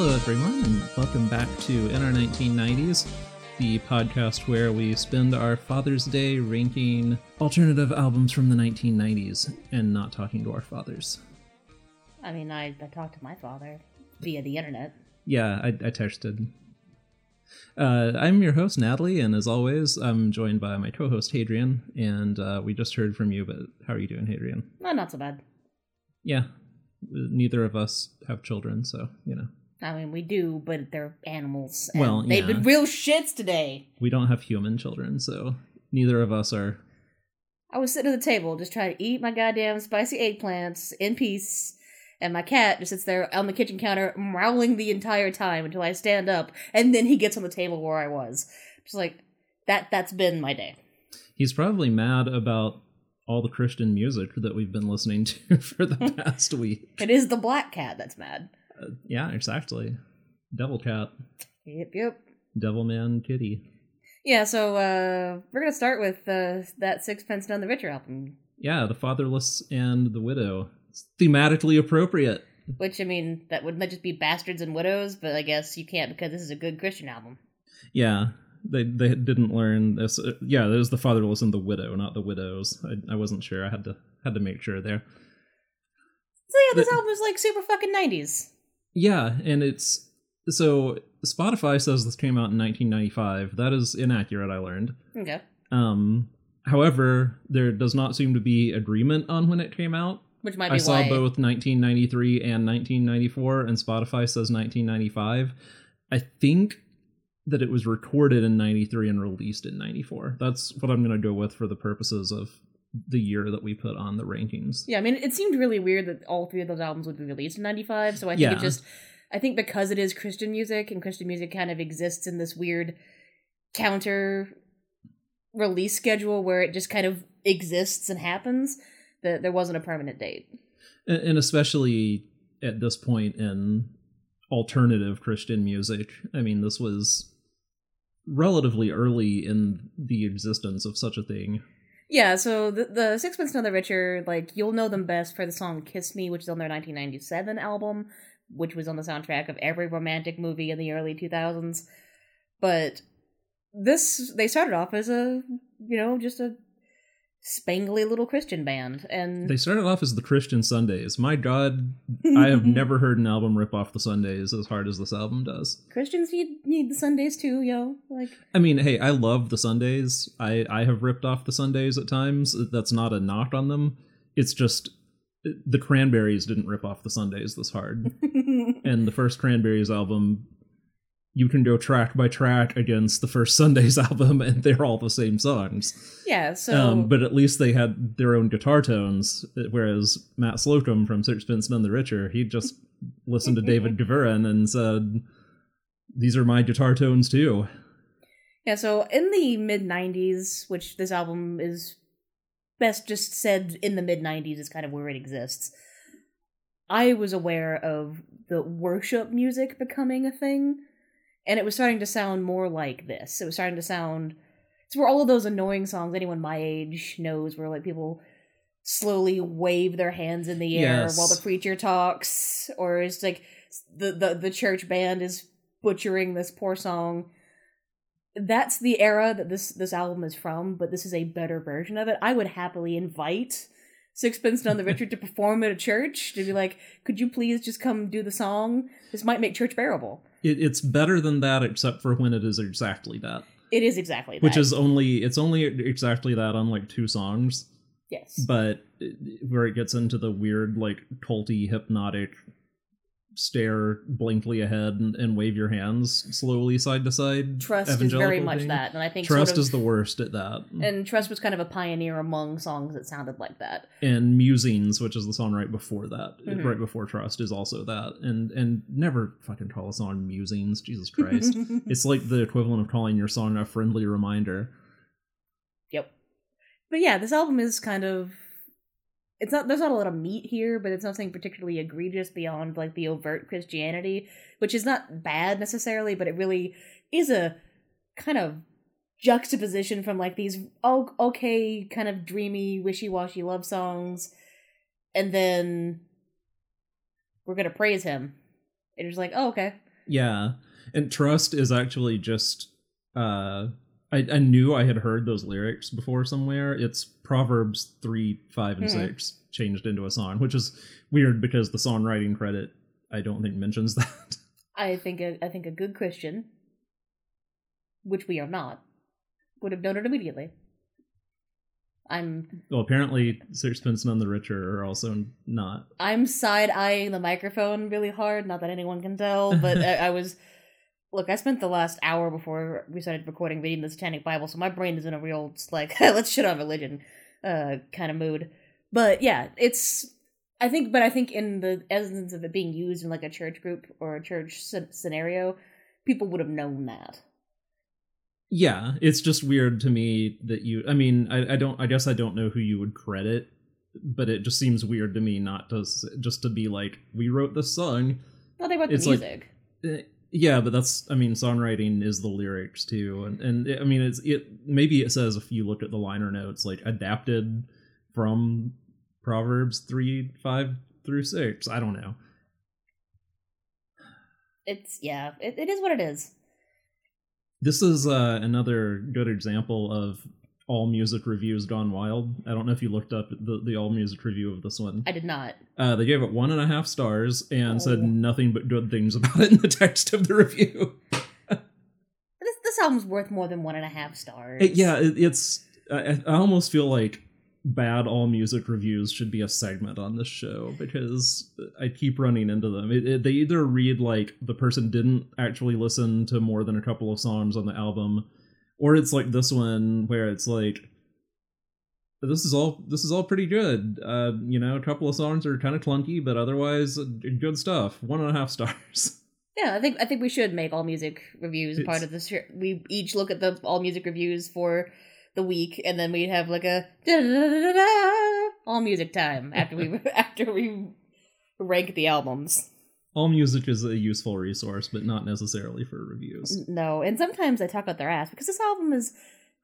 Hello, everyone, and welcome back to In Our 1990s, the podcast where we spend our Father's Day ranking alternative albums from the 1990s and not talking to our fathers. I mean, I, I talked to my father via the internet. Yeah, I, I texted. Uh, I'm your host, Natalie, and as always, I'm joined by my co host, Hadrian. And uh, we just heard from you, but how are you doing, Hadrian? No, not so bad. Yeah, neither of us have children, so, you know. I mean, we do, but they're animals. and Well, they've yeah. been real shits today. We don't have human children, so neither of us are. I was sitting at the table just trying to eat my goddamn spicy eggplants in peace, and my cat just sits there on the kitchen counter growling the entire time until I stand up, and then he gets on the table where I was. Just like that. That's been my day. He's probably mad about all the Christian music that we've been listening to for the past week. It is the black cat that's mad. Uh, yeah, exactly. Devil cat, Yep, yep. devil man, kitty. Yeah, so uh, we're gonna start with uh, that Sixpence None the Richer album, Yeah, the fatherless and the widow. It's thematically appropriate. which I mean that wouldn't that just be bastards and widows, but I guess you can't because this is a good Christian album. Yeah, they they didn't learn this. Uh, yeah, there's the fatherless and the widow, not the widows. I, I wasn't sure. I had to had to make sure there. So yeah, this The- album is like super fucking nineties. Yeah, and it's so Spotify says this came out in 1995. That is inaccurate. I learned. Okay, Um, however, there does not seem to be agreement on when it came out. which might be I saw why. both 1993 and 1994, and Spotify says 1995. I think that it was recorded in 93 and released in 94. That's what I'm going to go with for the purposes of the year that we put on the rankings. Yeah, I mean, it seemed really weird that all three of those albums would be released in '95. So I think Yeah. it just, I think because it is Christian music and Christian music kind of exists in this weird counter release schedule where it just kind of exists and happens. That there wasn't a permanent date. And, and especially at this point in alternative Christian music. I mean, this was relatively early in the existence of such a thing. Yeah, so the, the Sixpence None the Richer, like, you'll know them best for the song Kiss Me, which is on their 1997 album, which was on the soundtrack of every romantic movie in the early 2000s. But this, they started off as a, you know, just a spangly little Christian band. And They started off as the Christian Sundays. My God, I have never heard an album rip off the Sundays as hard as this album does. Christians need, need the Sundays too, yo. Like, I mean, hey, I love the Sundays. I I have ripped off the Sundays at times. That's not a knock on them. It's just the Cranberries didn't rip off the Sundays this hard. and the first Cranberries album, you can go track by track against the first Sundays album, and they're all the same songs. yeah, so. Um, but at least they had their own guitar tones, whereas Matt Slocum from Sixpence None the Richer, he just listened to David Gavurin and said, "These are my guitar tones too." Yeah, so in the mid 90s, which this album is best just said in the mid 90s is kind of where it exists, I was aware of the worship music becoming a thing, and it was starting to sound more like this. It was starting to sound. It's where all of those annoying songs anyone my age knows, where like people slowly wave their hands in the air Yes. while the preacher talks, or it's like the, the, the church band is butchering this poor song that's the era that this this album is from, but this is a better version of it. I would happily invite Sixpence None the Richer to perform at a church to be like, could you please just come do the song? This might make church bearable. It, it's better than that, except for when it is exactly that, It is exactly that. which is only it's only exactly that on like two songs. yes, But where it gets into the weird, like culty, hypnotic stare blankly ahead and, and wave your hands slowly side to side. Trust is very much thing. that, and I think Trust sort of, is the worst at that. and Trust was kind of a pioneer among songs that sounded like that. and musings which is the song right before that Mhm. right before trust is also that and and never fucking call a song musings jesus christ it's like the equivalent of calling your song a friendly reminder Yep. But yeah, this album is kind of it's not there's not a lot of meat here, but it's nothing particularly egregious beyond like the overt Christianity, which is not bad necessarily, but it really is a kind of juxtaposition from like these okay kind of dreamy wishy-washy love songs and then we're gonna praise him and just like oh okay Yeah, and trust is actually just. uh I, I knew I had heard those lyrics before somewhere. It's Proverbs three, five, and Mhm. six changed into a song, which is weird because the songwriting credit I don't think mentions that. I think a, I think a good Christian, which we are not, would have known it immediately. I'm well, apparently Sixpence None the Richer are also not. I'm side eyeing the microphone really hard. Not that anyone can tell, but I, I was. Look, I spent the last hour before we started recording reading the Satanic Bible, so my brain is in a real like let's shit on religion uh kind of mood. But yeah, it's I think, but I think in the essence of it being used in like a church group or a church sce- scenario, people would have known that. Yeah, it's just weird to me that you. I mean, I, I don't. I guess I don't know who you would credit, but it just seems weird to me not to just to be like, we wrote this song. Well, they wrote It's the like- music. Eh, Yeah, but that's. I mean, songwriting is the lyrics too, and and I mean, it's it. Maybe it says if you look at the liner notes, like adapted from Proverbs three five through six. I don't know. it's yeah, it, it is what it is. This is uh, another good example of all music reviews gone wild. I don't know if you looked up the, the all music review of this one. I did not. Uh, they gave it one and a half stars and said Oh. nothing but good things about it in the text of the review. This this album's worth more than one and a half stars. It- yeah, it, it's. I, I almost feel like bad all music reviews should be a segment on this show because I keep running into them. It, it, they either read like the person didn't actually listen to more than a couple of songs on the album, or it's like this one where it's like this is all this is all pretty good. Uh, you know, a couple of songs are kind of clunky, but otherwise uh, good stuff. One and a half stars. Yeah, I think I think we should make all music reviews part of this. We each look at the all music reviews for the week, and then we'd have like a da-da-da-da-da, all music time after we after we rank the albums. All music is a useful resource, but not necessarily for reviews. No, and sometimes I talk out their ass because this album is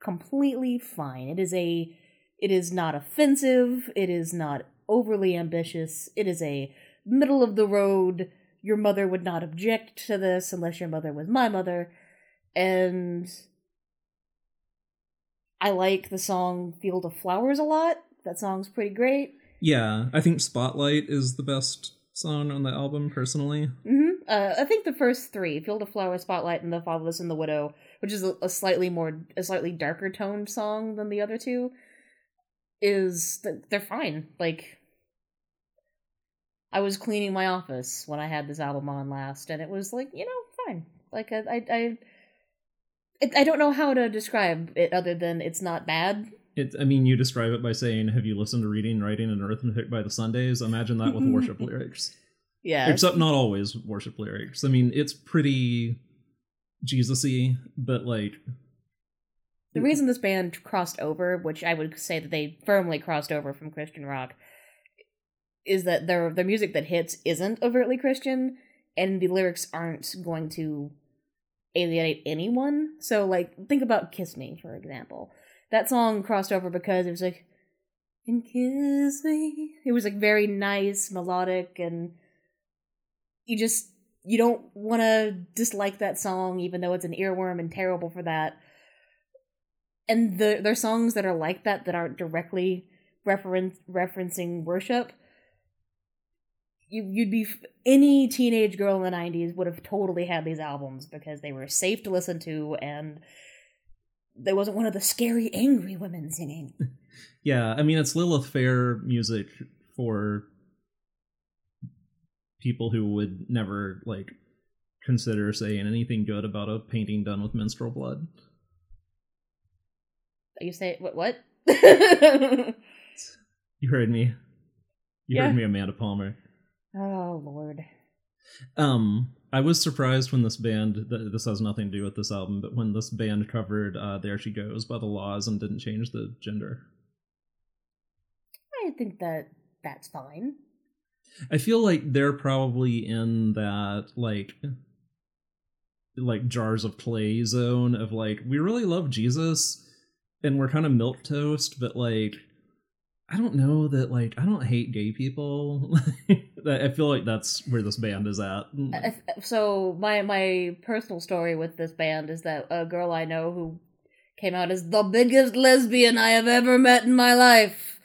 completely fine. It is a it is not offensive, it is not overly ambitious. It is a middle of the road. Your mother would not object to this unless your mother was my mother. And I like the song Field of Flowers a lot. That song's pretty great. Yeah, I think Spotlight is the best song on the album personally. hmm Uh, I think the first three, Field of Flower, Spotlight, and The Fatherless and the Widow, which is a, a slightly more, a slightly darker toned song than the other two, is th- they're fine. Like, I was cleaning my office when I had this album on last, and it was like, you know, fine. Like, I, I, I, I don't know how to describe it other than it's not bad. It, I mean, you describe it by saying, "Have you listened to Reading, Writing, and Arithmetic by the Sundays?" Imagine that with worship lyrics, Yeah, except not always worship lyrics. I mean, it's pretty Jesus-y, but like, The reason this band crossed over, which I would say that they firmly crossed over from Christian rock, is that their their music that hits isn't overtly Christian, and the lyrics aren't going to alienate anyone. So, like, think about "Kiss Me" for example. That song crossed over because it was like, "And kiss me." It was like very nice, melodic, and you just you don't want to dislike that song, even though it's an earworm and terrible for that and the there's songs that are like that that aren't directly reference referencing worship you you'd be any teenage girl in the 90s would have totally had these albums because they were safe to listen to and there wasn't one of the scary angry women singing yeah, I mean, it's Lilith Fair music for people who would never like consider saying anything good about a painting done with menstrual blood. you say what what You heard me. You Yeah. heard me, Amanda Palmer. oh lord Um, I was surprised when this band. Th- this has nothing to do with this album, but when this band covered uh, "There She Goes" by the La's and didn't change the gender. i think that that's fine I feel like they're probably in that like like jars of clay zone of like we really love Jesus and we're kind of milk toast, but like I don't know that like I don't hate gay people. I feel like that's where this band is at. So my my personal story with this band is that a girl I know who came out as the biggest lesbian I have ever met in my life.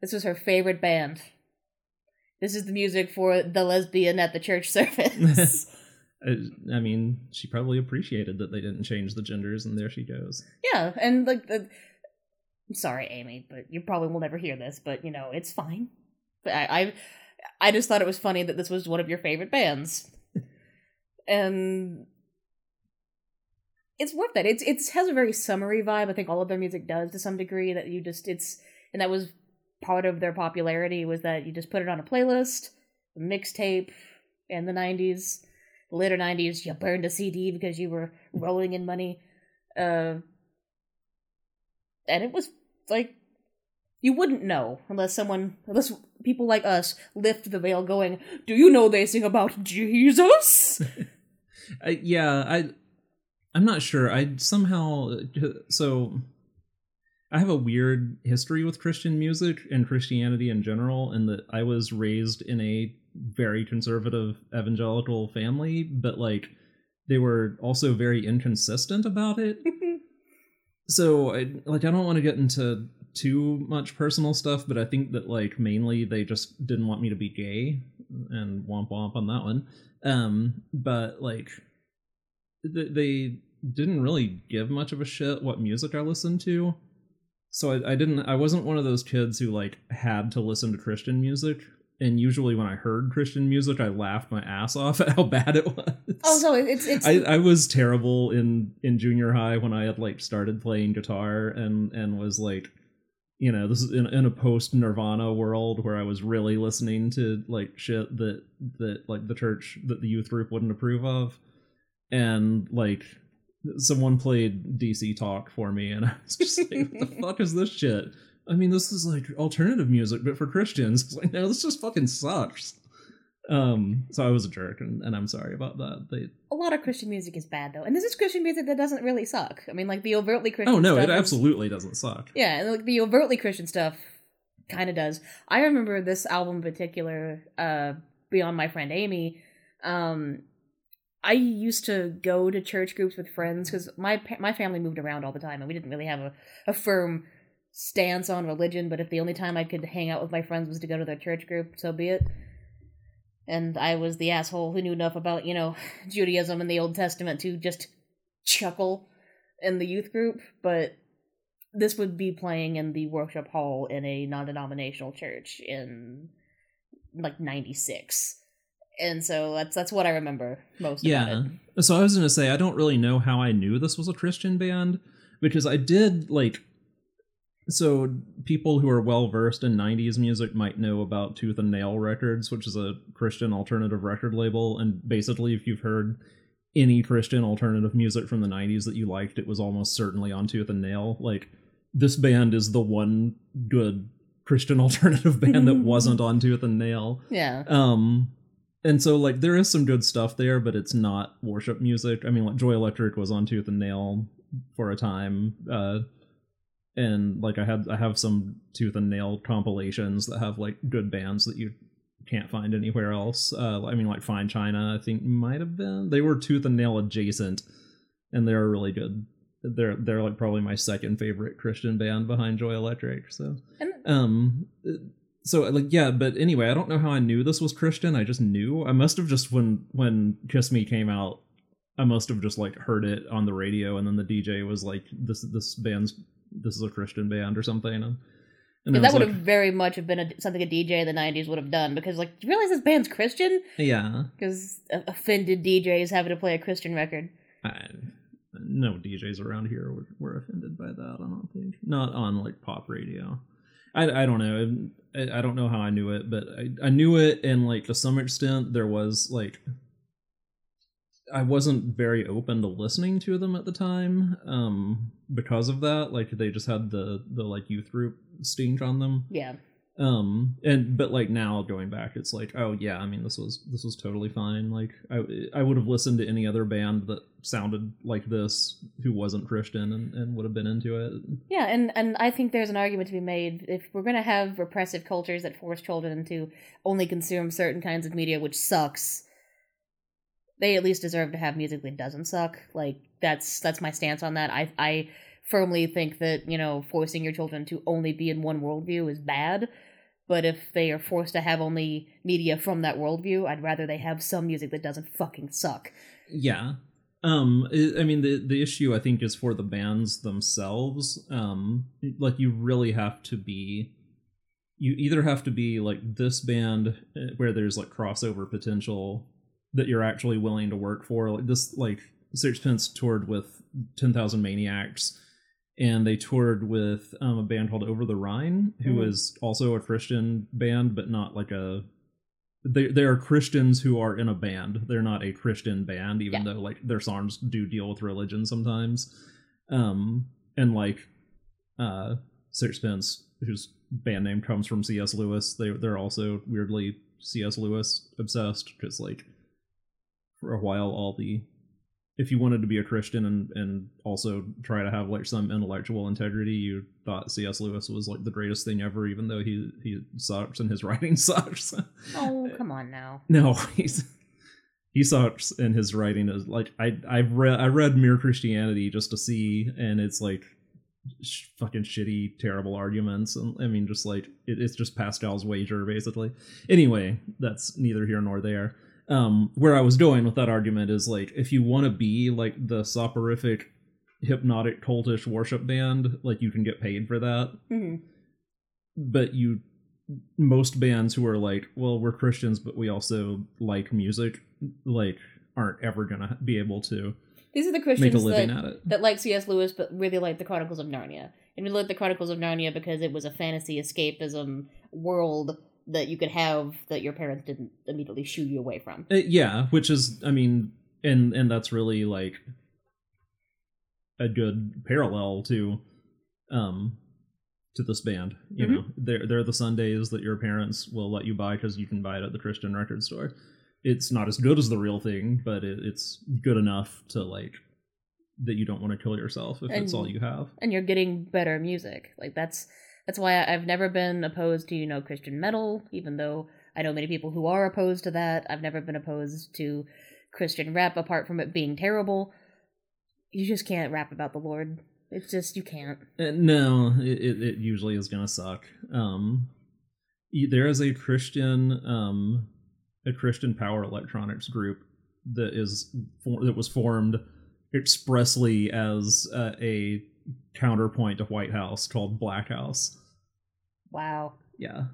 This was her favorite band. This is the music for the lesbian at the church service. I, mean, she probably appreciated that they didn't change the genders, and there she goes. yeah, and like the. I'm sorry, Amy, but you probably will never hear this, but you know it's fine. But I, I, I just thought it was funny that this was one of your favorite bands, and it's worth it. It's it's has a very summery vibe. I think all of their music does to some degree. That you just it's and that was part of their popularity was that you just put it on a playlist, mixtape, in the '90s, the later '90s. You burned a CD because you were rolling in money, uh, and it was like you wouldn't know unless someone unless people like us lift the veil going do you know they sing about jesus yeah, I I'm not sure. I somehow so I have a weird history with Christian music and Christianity in general, in that I was raised in a very conservative evangelical family, but like they were also very inconsistent about it. so I like I don't want to get into too much personal stuff, but I think that like mainly they just didn't want me to be gay and womp womp on that one. Um, but like th- they didn't really give much of a shit what music I listened to. So I, I didn't I wasn't one of those kids who like had to listen to Christian music. And usually when I heard Christian music, I laughed my ass off at how bad it was. oh so it's it's I, I was terrible in in junior high when I had like started playing guitar and and was like you know this is in, in a post nirvana world where i was really listening to like shit that that like the church that the youth group wouldn't approve of. And like someone played dc talk for me and i was just like what the fuck is this shit? I mean this is like alternative music but for christians. It's like no this just fucking sucks um so i was a jerk and, and i'm sorry about that they a lot of christian music is bad though and this is christian music that doesn't really suck i mean like the overtly christian oh no it is- absolutely doesn't suck Yeah, and like the overtly Christian stuff kind of does. I remember this album in particular, uh, Beyond My Friend Amy. Um, I used to go to church groups with friends because my my family moved around all the time, and we didn't really have a, a firm stance on religion. But if the only time I could hang out with my friends was to go to their church group, so be it. And I was the asshole who knew enough about you know Judaism and the Old Testament to just chuckle in the youth group, but this would be playing in the worship hall in a non-denominational church in like 96 and so that's that's what i remember most about yeah. it. So i was gonna say i don't really know how i knew this was a christian band because i did like so people who are well versed in 90s music might know about tooth and nail records which is a christian alternative record label and basically if you've heard any christian alternative music from the 90s that you liked it was almost certainly on tooth and nail. Like this band is the one good christian alternative band that wasn't on tooth and nail. Yeah. Um and so like there is some good stuff there but it's not worship music. I mean like joy electric was on tooth and nail for a time. Uh and like i had i have some tooth and nail compilations that have like good bands that you can't find anywhere else. Uh i mean like fine china i think might have been. They were tooth and nail adjacent and they're really good. They're they're like probably my second favorite christian band behind joy electric so. Um so like yeah but anyway i don't know how i knew this was christian. I just knew. I must have just when when kiss me came out i must have just like heard it on the radio and then the dj was like this this band's this is a christian band or something and, and that would like, have very much have been a, something a dj in the 90s would have done because like do you realize this band's christian? Yeah. Because offended djs having to play a christian record. I, no djs around here were, were offended by that i don't think. Not on like pop radio. I, I don't know. I, I don't know how i knew it but I, I knew it and like to some extent there was like I wasn't very open to listening to them at the time um because of that like they just had the the like youth group stink on them. Yeah. Um and but like now going back it's like oh yeah i mean this was this was totally fine. Like i i would have listened to any other band that sounded like this who wasn't christian and, and would have been into it. Yeah, and and I think there's an argument to be made. If we're going to have repressive cultures that force children to only consume certain kinds of media, which sucks. They at least deserve to have music that doesn't suck. Like that's that's my stance on that. I I firmly think that you know forcing your children to only be in one worldview is bad. But if they are forced to have only media from that worldview, I'd rather they have some music that doesn't fucking suck. yeah um i mean the the issue i think is for the bands themselves um like you really have to be you either have to be like this band uh, where there's like crossover potential that you're actually willing to work for like this like sixpence toured with 10,000 maniacs and they toured with um, a band called over the rhine who is Mhm. also a christian band but not like a they they are Christians who are in a band. They're not a Christian band, even Yeah. though like their songs do deal with religion sometimes. Um, and like uh, Sixpence, whose band name comes from C.S. Lewis, they they're also weirdly C.S. Lewis obsessed because like for a while all the if you wanted to be a Christian and and also try to have like some intellectual integrity, you thought C.S. Lewis was like the greatest thing ever, even though he he sucks and his writing sucks. Oh, come on now. No, he's he sucks in his writing is like I I've read I read Mere Christianity just to see, and it's like sh- fucking shitty, terrible arguments, and I mean just like it, it's just Pascal's wager basically. Anyway, that's neither here nor there. Um, where I was going with that argument is like if you want to be like the soporific, hypnotic, cultish worship band, like you can get paid for that hmm but you most bands who are like well we're christians but we also like music like aren't ever gonna be able to These are the christians make Christians a living that, at it that like C.S. Lewis, but really like the Chronicles of Narnia. And we like the Chronicles of Narnia because it was a fantasy escapism world that you could have that your parents didn't immediately shoo you away from. Uh, yeah which is i mean and and that's really like a good parallel to um to this band you Mhm. know they're they're the sundays that your parents will let you buy because you can buy it at the christian record store it's not as good as the real thing but it, it's good enough to like that you don't want to kill yourself if it's all you have And you're getting better music. Like that's that's why I've never been opposed to, you know, Christian metal, even though I know many people who are opposed to that. I've never been opposed to Christian rap apart from it being terrible. You just can't rap about the Lord. It's just you can't. Uh, no, it, it, usually is gonna suck. Um, there is a Christian, um, a Christian power electronics group that is for, that was formed expressly as uh, a counterpoint to White House called Black House. Wow. Yeah,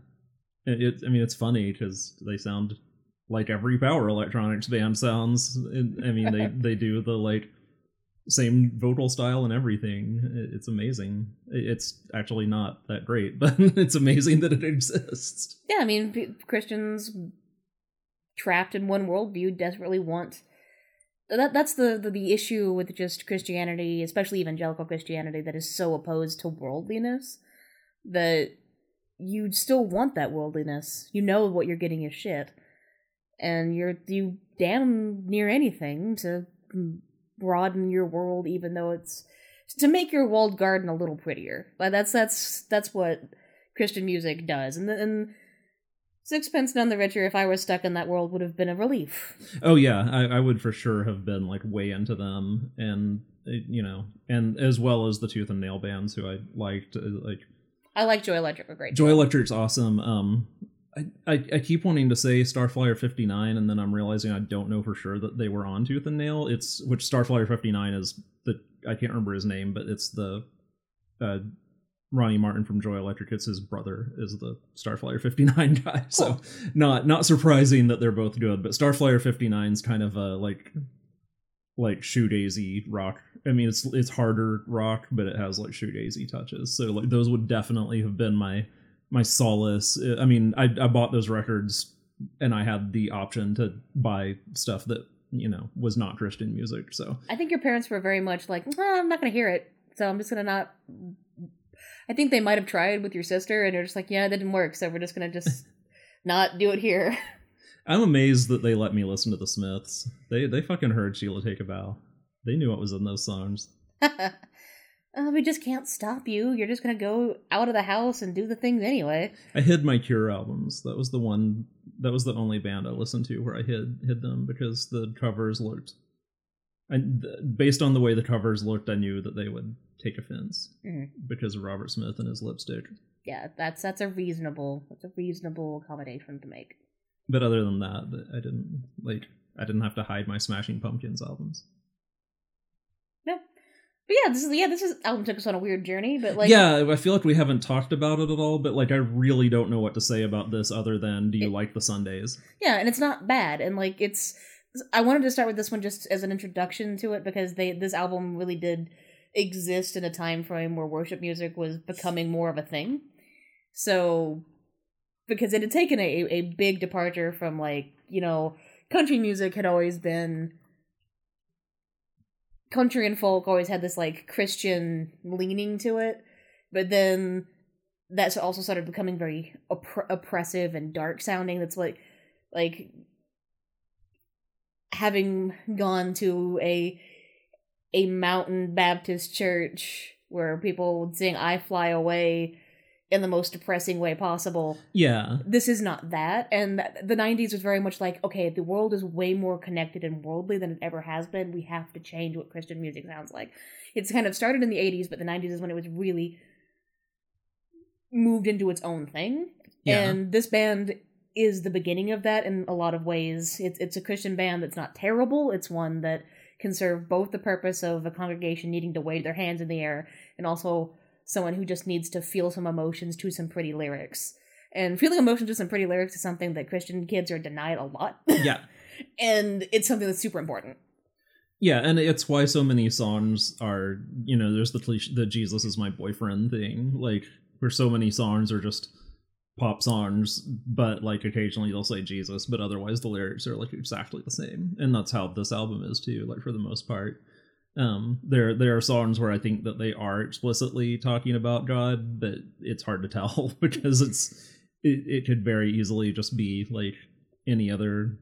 it, it I mean it's funny because they sound like every power electronics band sounds. I mean they they do the like same vocal style and everything. It- It's amazing. It- It's actually not that great, but it's amazing that it exists. Yeah, I mean, p- Christians trapped in one worldview desperately want. That that's the, the the issue with just Christianity, especially evangelical Christianity, that is so opposed to worldliness that you'd still want that worldliness. You know what you're getting is shit, and you're you damn near anything to broaden your world, even though it's to make your walled garden a little prettier. But that's that's that's what Christian music does, and and Sixpence None the Richer, if I were stuck in that world, would have been a relief. Oh yeah, I, I would for sure have been like way into them, and uh, you know, and as well as the Tooth and Nail bands who I liked, uh, like I like Joy Electric a great Joy deal. Electric's awesome. Um, I, I, I keep wanting to say Starflyer 59, and then I'm realizing I don't know for sure that they were on Tooth and Nail. It's which Starflyer 59 is the I can't remember his name, but it's the uh, Ronnie Martin from Joy Electric. It's his brother is the Starflyer 59 guy. So not not surprising that they're both good. But Starflyer 59 is kind of a like like shoegazy rock. I mean, it's it's harder rock, but it has like shoegazy touches. So like those would definitely have been my my solace. I mean, I I bought those records and I had the option to buy stuff that you know was not Christian music. So I think your parents were very much like, "Nah, I'm not going to hear it, so I'm just going to not. I think they might have tried with your sister, and they're just like, yeah, that didn't work, so we're just gonna just not do it here. I'm amazed that they let me listen to the Smiths. They they fucking heard Sheila take a bow. They knew what was in those songs. uh, we just can't stop you. You're just gonna go out of the house and do the things anyway. I hid my Cure albums. That was the one. That was the only band I listened to where I hid hid them because the covers looked. And based on the way the covers looked, I knew that they would take offense Mhm. because of Robert Smith and his lipstick. Yeah, that's that's a reasonable that's a reasonable accommodation to make. But other than that, I didn't like. I didn't have to hide my Smashing Pumpkins albums. No, but yeah, this is yeah this is album took us on a weird journey, but like yeah, I feel like we haven't talked about it at all. But like, I really don't know what to say about this other than, do you It- like the Sundays? yeah, and it's not bad, and like it's. I wanted to start with this one just as an introduction to it because they this album really did exist in a time frame where worship music was becoming more of a thing. So because it had taken a a big departure from like you know country music had always been country and folk always had this like Christian leaning to it, but then that's also started becoming very opp- oppressive and dark sounding. That's like like having gone to a a mountain Baptist church where people would sing "I Fly Away" in the most depressing way possible. Yeah, this is not that. And the 90s was very much like okay the world is way more connected and worldly than it ever has been. We have to change what christian music sounds like. It's kind of started in the 80s but the 90s is when it was really moved into its own thing. Yeah. and this band is the beginning of that in a lot of ways it's it's a christian band that's not terrible it's one that can serve both the purpose of a congregation needing to wave their hands in the air and also someone who just needs to feel some emotions to some pretty lyrics and feeling emotions to some pretty lyrics is something that Christian kids are denied a lot. yeah. and it's something that's super important. Yeah, and it's why so many songs are, you know, there's the the Jesus is my boyfriend thing, like where so many songs are just pop songs, but like occasionally they'll say Jesus, but otherwise the lyrics are like exactly the same, and that's how this album is too, like for the most part. Um, there there are songs where I think that they are explicitly talking about God, but it's hard to tell because it's it, it could very easily just be like any other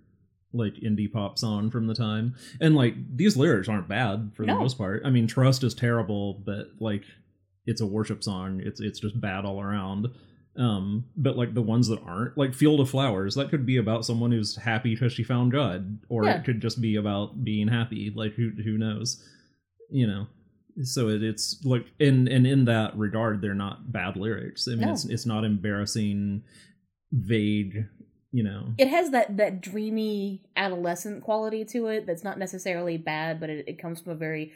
like indie pop song from the time. And like these lyrics aren't bad for the most part. I mean trust is terrible but like it's a worship song. It's it's just bad all around um but like the ones that aren't like field of flowers that could be about someone who's happy because she found god or Yeah. it could just be about being happy like who who knows you know so it, it's like and and in that regard they're not bad lyrics i mean No. it's it's not embarrassing vague you know It has that that dreamy adolescent quality to it that's not necessarily bad, but it, it comes from a very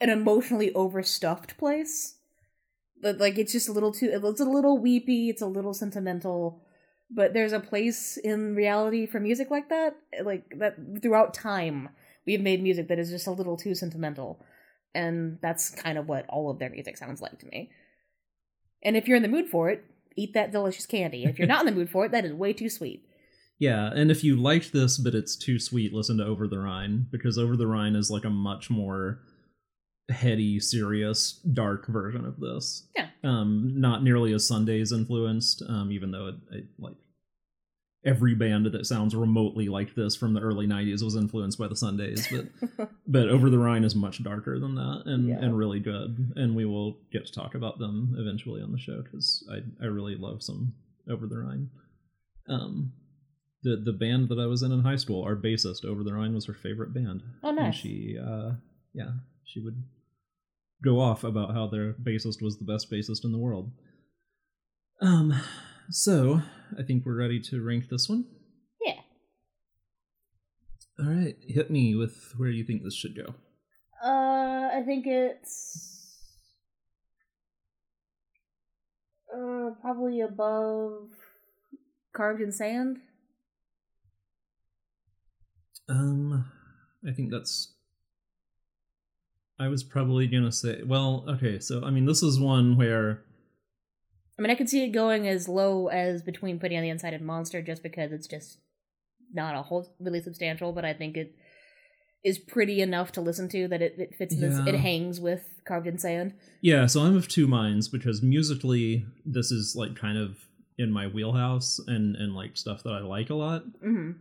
an emotionally overstuffed place. But like it's just a little too it's a little weepy, it's a little sentimental, but there's a place in reality for music like that. Like that throughout time we've made music that is just a little too sentimental. And that's kind of what all of their music sounds like to me. And if you're in the mood for it, eat that delicious candy. If you're not in the mood for it, that is way too sweet. Yeah, and if you liked this but it's too sweet, listen to Over the Rhine because Over the Rhine is like a much more heady, serious, dark version of this. Yeah. Um, not nearly as Sundays influenced, um, even though it, it like every band that sounds remotely like this from the early '90s was influenced by the Sundays, but but Over the Rhine is much darker than that and Yeah. and really good. And we will get to talk about them eventually on the show because I I really love some Over the Rhine. Um, the the band that I was in in high school, our bassist Over the Rhine was her favorite band. Oh, And nice. she uh yeah she would go off about how their bassist was the best bassist in the world. Um, so I think we're ready to rank this one. Yeah. All right, hit me with where you think this should go. Uh, I think it's uh probably above carved in sand. Um, I think that's. I was probably gonna say, well, okay, so I mean, this is one where, I mean, I could see it going as low as between Pretty on the Inside and Monster, just because it's just not a whole really substantial. But I think it is pretty enough to listen to that it, it fits this it hangs with carved in sand. Yeah, so I'm of two minds because musically, this is like kind of in my wheelhouse and and like stuff that I like a lot. hmm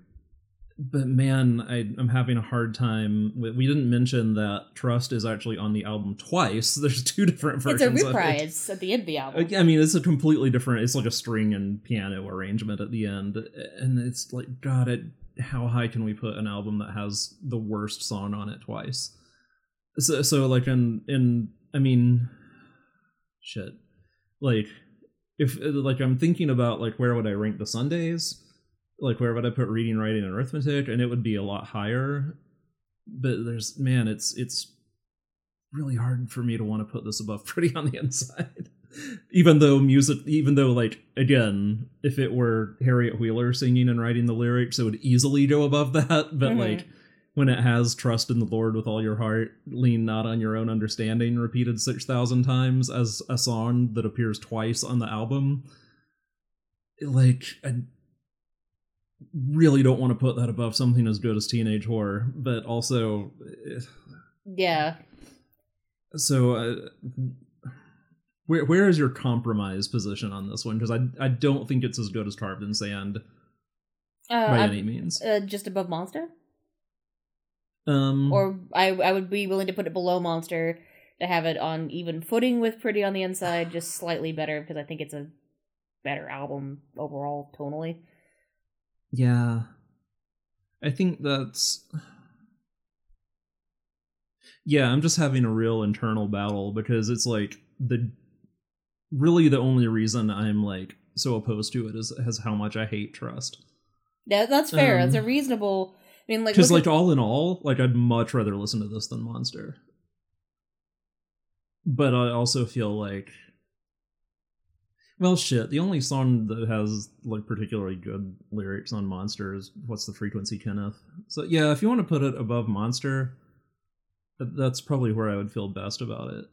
But man, I, I'm having a hard time. We we didn't mention that Trust is actually on the album twice. There's two different versions. It's a of it. reprise at the end of the album. I mean, it's a completely different. It's like a string and piano arrangement at the end, and it's like, God, it, how high can we put an album that has the worst song on it twice? So, so like in in, I mean, shit, like if like I'm thinking about like where would I rank the Sundays? Like where would I put reading, writing, and arithmetic? And it would be a lot higher. But there's man, it's it's really hard for me to want to put this above pretty on the inside even though music even though like again if it were harriet wheeler singing and writing the lyrics it would easily go above that but Mhm. like when it has trust in the lord with all your heart lean not on your own understanding repeated 6000 times as a song that appears twice on the album like i really don't want to put that above something as good as Teenage Whore but also eh, yeah. so, uh, where where is your compromise position on this one? Because I I don't think it's as good as Carved in Sand Uh, by I'm- any means. uh, just above Monster? Um, Or I I would be willing to put it below Monster to have it on even footing with Pretty on the Inside, just slightly better because I think it's a better album overall tonally. Yeah, I think that's. Yeah, I'm just having a real internal battle because it's like the really the only reason I'm like so opposed to it is is how much I hate trust. That that's fair. Um, that's a reasonable. I mean, like Because like at- all in all, like I'd much rather listen to this than Monster. But I also feel like well shit, the only song that has like particularly good lyrics on Monster is What's the Frequency, Kenneth? So yeah, if you want to put it above Monster, that's probably where I would feel best about it.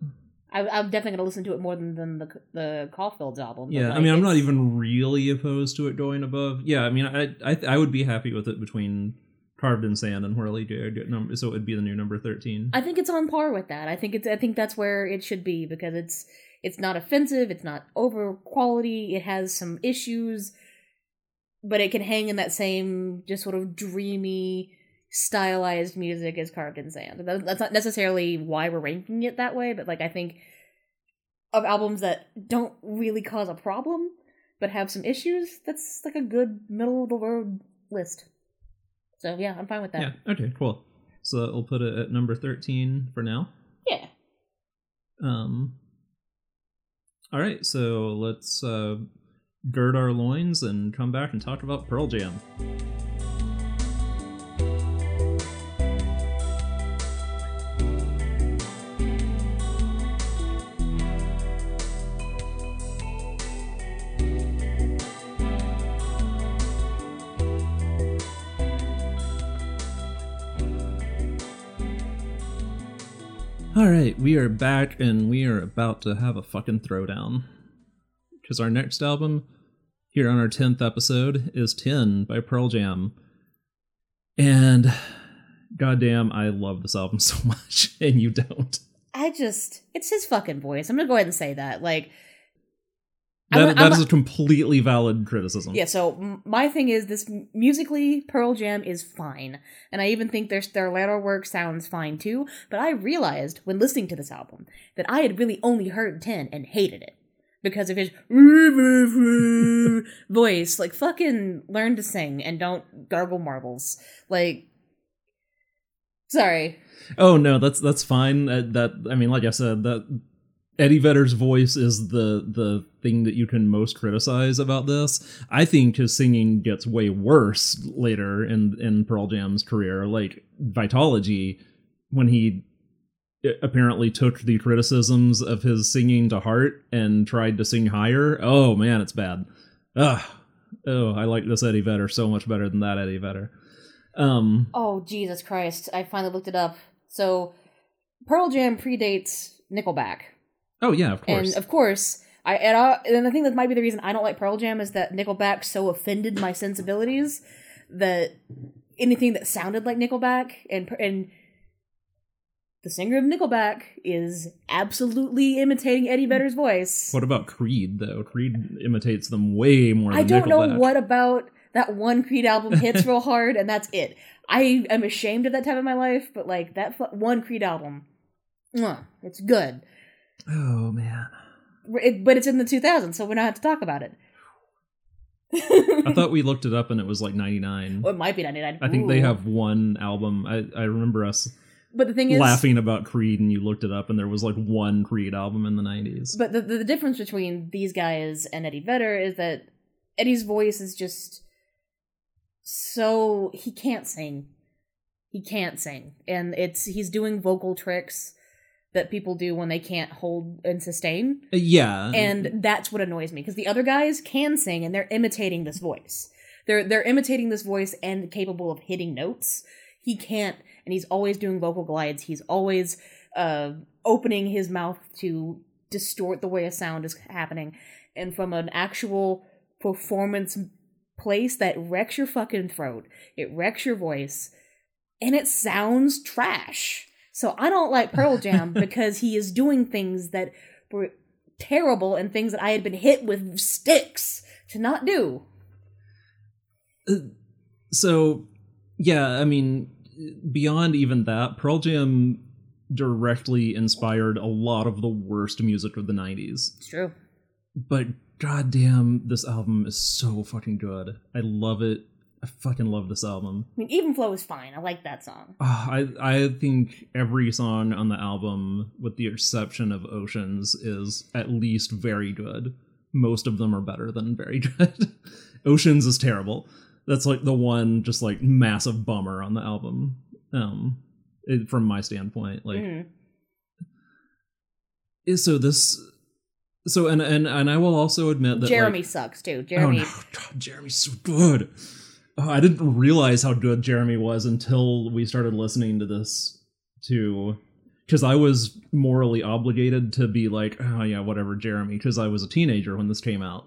I, I'm definitely gonna listen to it more than, than the the Caulfield's album. Yeah, I like, mean, I'm not even really opposed to it going above. Yeah, I mean, I I, I would be happy with it between Carved in Sand and Whirligig. Number, so it would be the new number thirteen. I think it's on par with that. I think it's. I think that's where it should be because it's. It's not offensive. It's not over quality. It has some issues, but it can hang in that same just sort of dreamy, stylized music as carved in sand. That's not necessarily why we're ranking it that way, but like I think of albums that don't really cause a problem but have some issues. That's like a good middle of the road list. So yeah, I'm fine with that. Yeah. Okay. Cool. So we'll put it at number thirteen for now. yeah. Um. All right. So let's uh, gird our loins and come back and talk about Pearl Jam. All right, we are back and we are about to have a fucking throwdown. Because our next album, here on our 10th episode, is 10 by Pearl Jam. And goddamn, I love this album so much, and you don't. I just, it's his fucking voice. I'm gonna go ahead and say that. Like, That, not- that I'm is a completely valid criticism. yeah. So my thing is this: musically, Pearl Jam is fine, and I even think their their later work sounds fine too. But I realized when listening to this album that I had really only heard ten and hated it because of his voice. Like, fucking learn to sing and don't gargle marbles. Like, sorry. Oh no, that's that's fine. Uh, that I mean, like I said, that Eddie Vedder's voice is the the thing that you can most criticize about this. I think his singing gets way worse later in in Pearl Jam's career. Like Vitology, when he uh, apparently took the criticisms of his singing to heart and tried to sing higher. Oh man, it's bad. Ugh. Oh, I like this Eddie Vedder so much better than that Eddie Vedder. Um, Oh Jesus Christ! I finally looked it up. So, Pearl Jam predates Nickelback, oh yeah, of course. and of course, I and, I and I think that might be the reason I don't like Pearl Jam is that Nickelback so offended my sensibilities that anything that sounded like Nickelback and and the singer of Nickelback is absolutely imitating Eddie Vedder's voice. What about Creed though? Creed imitates them way more. Than I don't Nickelback. know what about that one Creed album hits real hard, and that's it. I am ashamed of that time in my life, but like that one Creed album, it's good. Oh man, It, but it's in the 2000s, so we don't have to talk about it. I thought we looked it up and it was like ninety nine. Well, it might be 99. I think they have one album. I, I remember us But the thing is, laughing about Creed, and you looked it up, and there was like one Creed album in the nineties. But the, the the difference between these guys and Eddie Vedder is that Eddie's voice is just so he can't sing. He can't sing, and it's he's doing vocal tricks that people do when they can't hold and sustain, Yeah, and that's what annoys me because the other guys can sing and they're imitating this voice. They're they're imitating this voice and capable of hitting notes. He can't, and he's always doing vocal glides. He's always uh, opening his mouth to distort the way a sound is happening, and from an actual performance place that wrecks your fucking throat. It wrecks your voice, and it sounds trash. So I don't like Pearl Jam because he is doing things that were terrible and things that I had been hit with sticks to not do. Uh, so yeah, I mean, beyond even that, Pearl Jam directly inspired a lot of the worst music of the '90s. It's true. But goddamn, this album is so fucking good. I love it. I fucking love this album. I mean, Even Flow is fine. I like that song. Ah, I I think every song on the album, with the exception of Oceans, is at least very good. Most of them are better than very good. Oceans is terrible. That's like the one just like massive bummer on the album. Um, it, from my standpoint, like is- so this. So and and and I will also admit that Jeremy like, sucks too. Jeremy. Oh no, God, Jeremy's so good. Oh, I didn't realize how good Jeremy was until we started listening to this too. Because I was morally obligated to be like, oh yeah, whatever, Jeremy, because I was a teenager when this came out.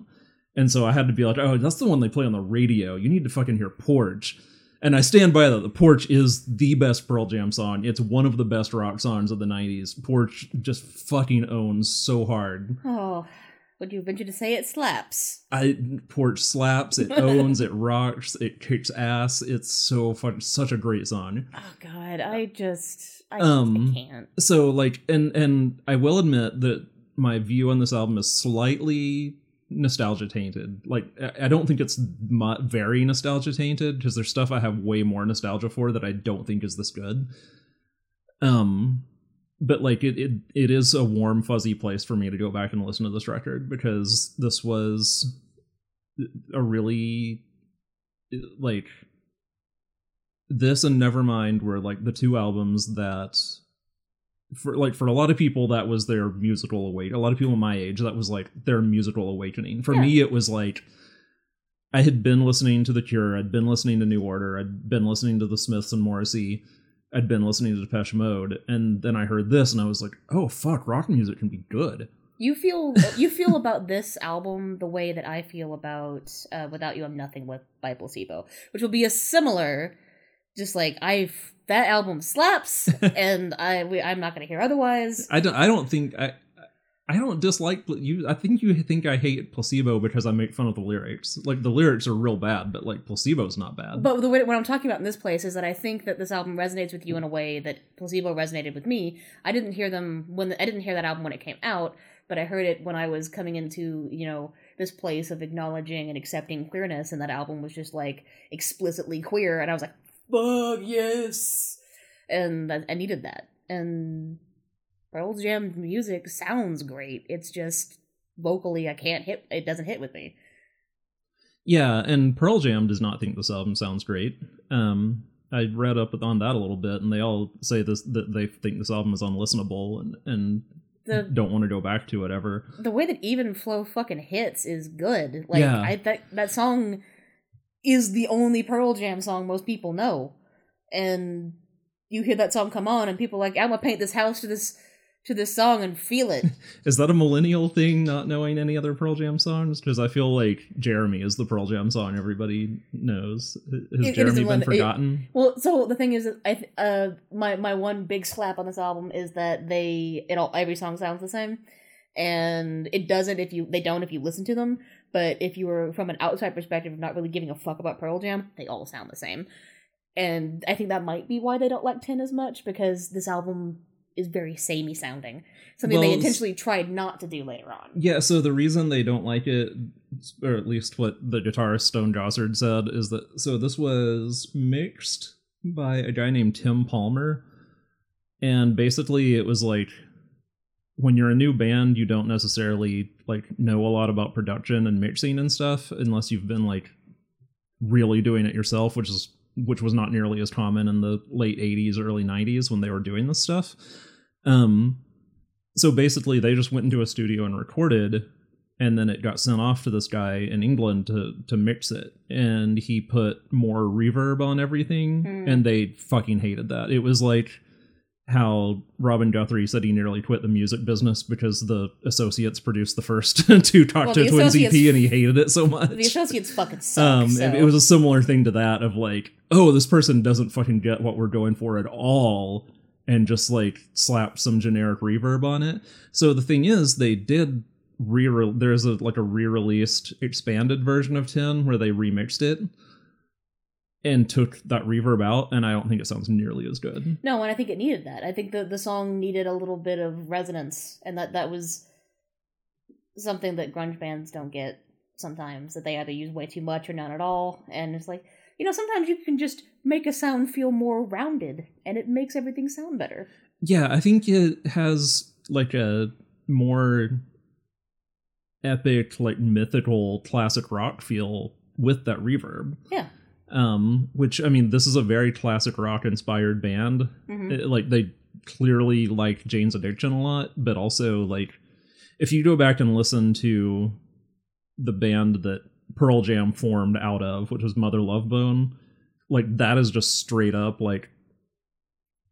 And so I had to be like, oh, that's the one they play on the radio. You need to fucking hear Porch. And I stand by that. The Porch is the best Pearl Jam song. It's one of the best rock songs of the 90s. Porch just fucking owns so hard. Oh, would you venture to say it slaps? I Porch slaps, it owns, it rocks, it kicks ass. It's so fun, such a great song. Oh God, I just I, Um, I can't. So like, and and I will admit that my view on this album is slightly nostalgia tainted. Like, I- don't think it's very nostalgia tainted because there's stuff I have way more nostalgia for that I don't think is this good. Um, but like it, it it is a warm fuzzy place for me to go back and listen to this record because this was a really like this and Nevermind were like the two albums that for like for a lot of people that was their musical awake a lot of people my age that was like their musical awakening for Yeah. me it was like i had been listening to the cure i'd been listening to new order i'd been listening to the smiths and morrissey i'd been listening to depeche mode and then i heard this and i was like oh fuck rock music can be good You feel you feel about this album the way that I feel about uh, "Without You I'm Nothing" with by Placebo, which will be a similar, just like I that album slaps, and I we, I'm not going to hear otherwise. i don't i don't think i I don't dislike you. I think you think I hate placebo because I make fun of the lyrics. Like the lyrics are real bad, but like placebo's not bad. But the way what I'm talking about in this place is that I think that this album resonates with you in a way that Placebo resonated with me. I didn't hear them when I didn't hear that album when it came out, but I heard it when I was coming into you know this place of acknowledging and accepting queerness, and that album was just like explicitly queer, and I was like, "Fuck yes!" And that, I needed that. And Pearl Jam music sounds great. It's just vocally, I can't hit. It doesn't hit with me. Yeah, and Pearl Jam does not think this album sounds great. Um, I read up on that a little bit, and they all say this that they think this album is unlistenable and and The don't want to go back to it ever. the way that even flow fucking hits is good. Like Yeah. I that that song is the only Pearl Jam song most people know. And you hear that song come on and people are like, I'm gonna paint this house to this to the song and feel it. Is that a millennial thing, not knowing any other Pearl Jam songs? Because I feel like Jeremy is the Pearl Jam song everybody knows. Has It- it Jeremy a been millenn- it- forgotten? Well, so the thing is, I th- uh my my one big slap on this album is that they it all every song sounds the same, and it doesn't if you they don't if you listen to them. But if you were from an outside perspective, not really giving a fuck about Pearl Jam, they all sound the same. And I think that might be why they don't like Ten as much because this album is very samey sounding, something they Well, s- intentionally tried not to do later on. Yeah, so the reason they don't like it, or at least what the guitarist Stone Gossard said, is that so this was mixed by a guy named Tim Palmer, and basically it was like when you're a new band, you don't necessarily like know a lot about production and mixing and stuff unless you've been like really doing it yourself, which is which was not nearly as common in the late 80s early 90s when they were doing this stuff. Um so basically they just went into a studio and recorded and then it got sent off to this guy in England to to mix it and he put more reverb on everything Hmm. and they fucking hated that. It was like how Robin Guthrie said he nearly quit the music business because the associates produced the first two Talk Well, to Twins EP and he hated it so much. The associates fucking suck. Um, so. it, it was a similar thing to that of like, oh, this person doesn't fucking get what we're going for at all, and just like slap some generic reverb on it. So the thing is, they did re there's a like a re-released expanded version of Ten where they remixed it and took that reverb out, and I don't think it sounds nearly as good. No, and I think it needed that. I think the the song needed a little bit of resonance, and that that was something that grunge bands don't get sometimes. That they either use way too much or none at all, and it's like you know sometimes you can just make a sound feel more rounded, and it makes everything sound better. Yeah, I think it has like a more epic, like mythical classic rock feel with that reverb. Yeah. Um, which I mean, this is a very classic rock inspired band. hmm It- like they clearly like Jane's Addiction a lot, but also like if you go back and listen to the band that Pearl Jam formed out of, which was Mother Love Bone, like that is just straight up like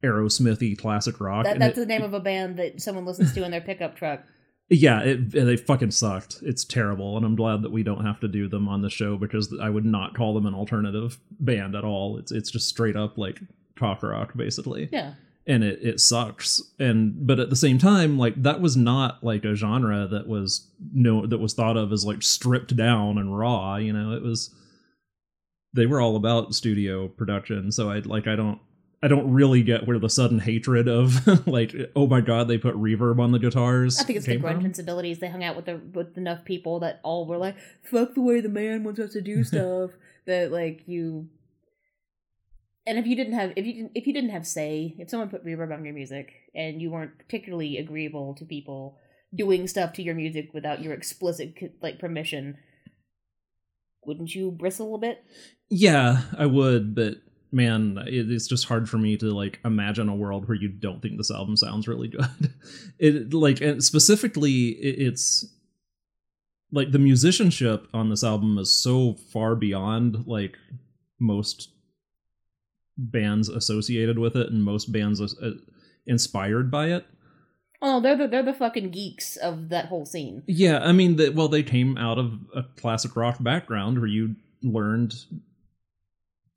Aerosmithy classic rock. That, that's it- the name of a band that someone listens to in their pickup truck. Yeah, it, they fucking sucked. It's terrible, and I'm glad that we don't have to do them on the show because I would not call them an alternative band at all. It's it's just straight up like talk rock, basically, Yeah, and it it sucks. And but at the same time, like that was not like a genre that was no that was thought of as like stripped down and raw. You know, it was they were all about studio production. So I like I don't. I don't really get where the sudden hatred of like oh my god they put reverb on the guitars. I think it's the grunge sensibilities. They hung out with the with enough people that all were like, "Fuck the way the man wants us to do stuff." that like you, and if you didn't have if you didn't if you didn't have say, if someone put reverb on your music and you weren't particularly agreeable to people doing stuff to your music without your explicit like permission, wouldn't you bristle a bit? Yeah, I would, but man, it, it's just hard for me to like imagine a world where you don't think this album sounds really good. It like and specifically, it, it's like the musicianship on this album is so far beyond like most bands associated with it and most bands uh, inspired by it. Oh, they're the they're the fucking geeks of that whole scene. Yeah, I mean, that well, they came out of a classic rock background where you learned